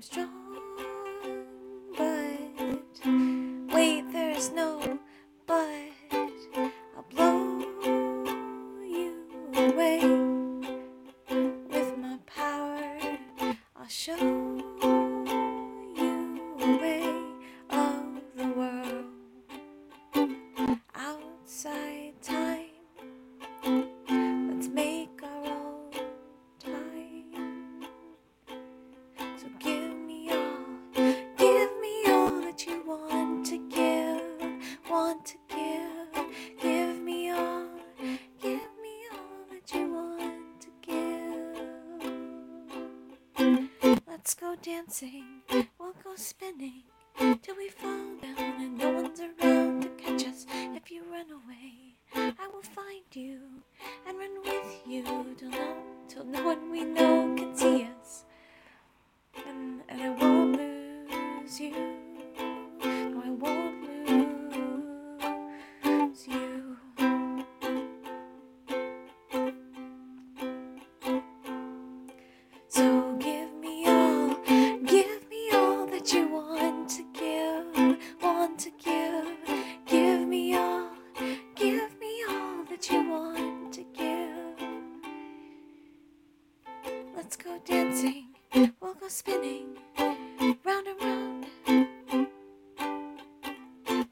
Strong, Let's go dancing, we'll go spinning till we fall down and no one's around to catch us. If you run away, I will find you and run with you till no, till no one we know can see us. And, and I won't lose you. Let's go dancing, we'll go spinning, round and round.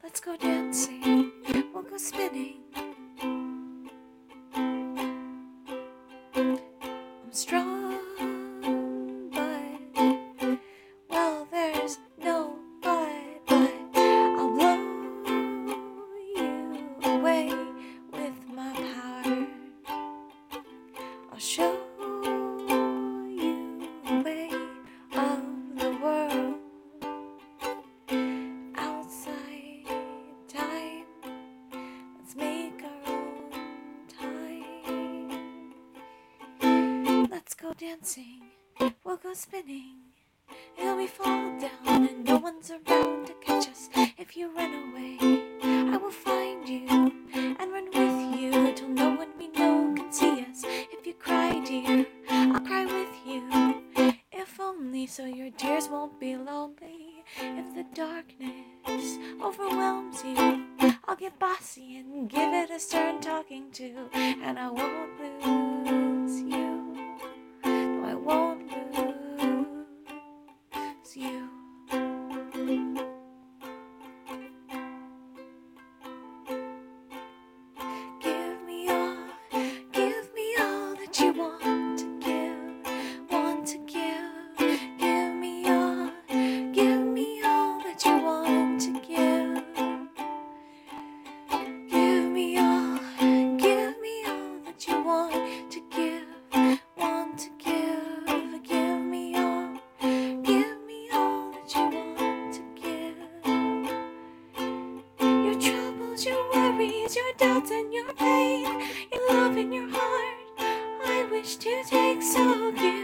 Let's go dancing, we'll go spinning. I'm strong, but well, there's no but. But I'll blow you away with my power. I'll show dancing, we'll go spinning. Till we fall down and no one's around to catch us. If you run away, I will find you and run with you till no one we know can see us. If you cry, dear, I'll cry with you. If only so your tears won't be lonely. If the darkness overwhelms you, I'll get bossy and give it a stern talking to, and I won't wish to take, so give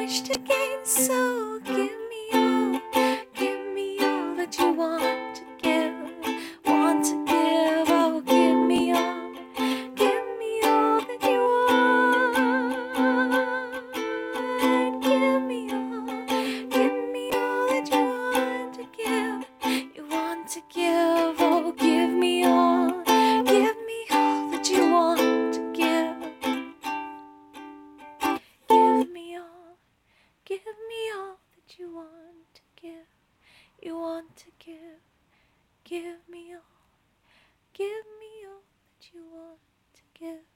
Wish to gain. So give Give me all, give me all that you want to give.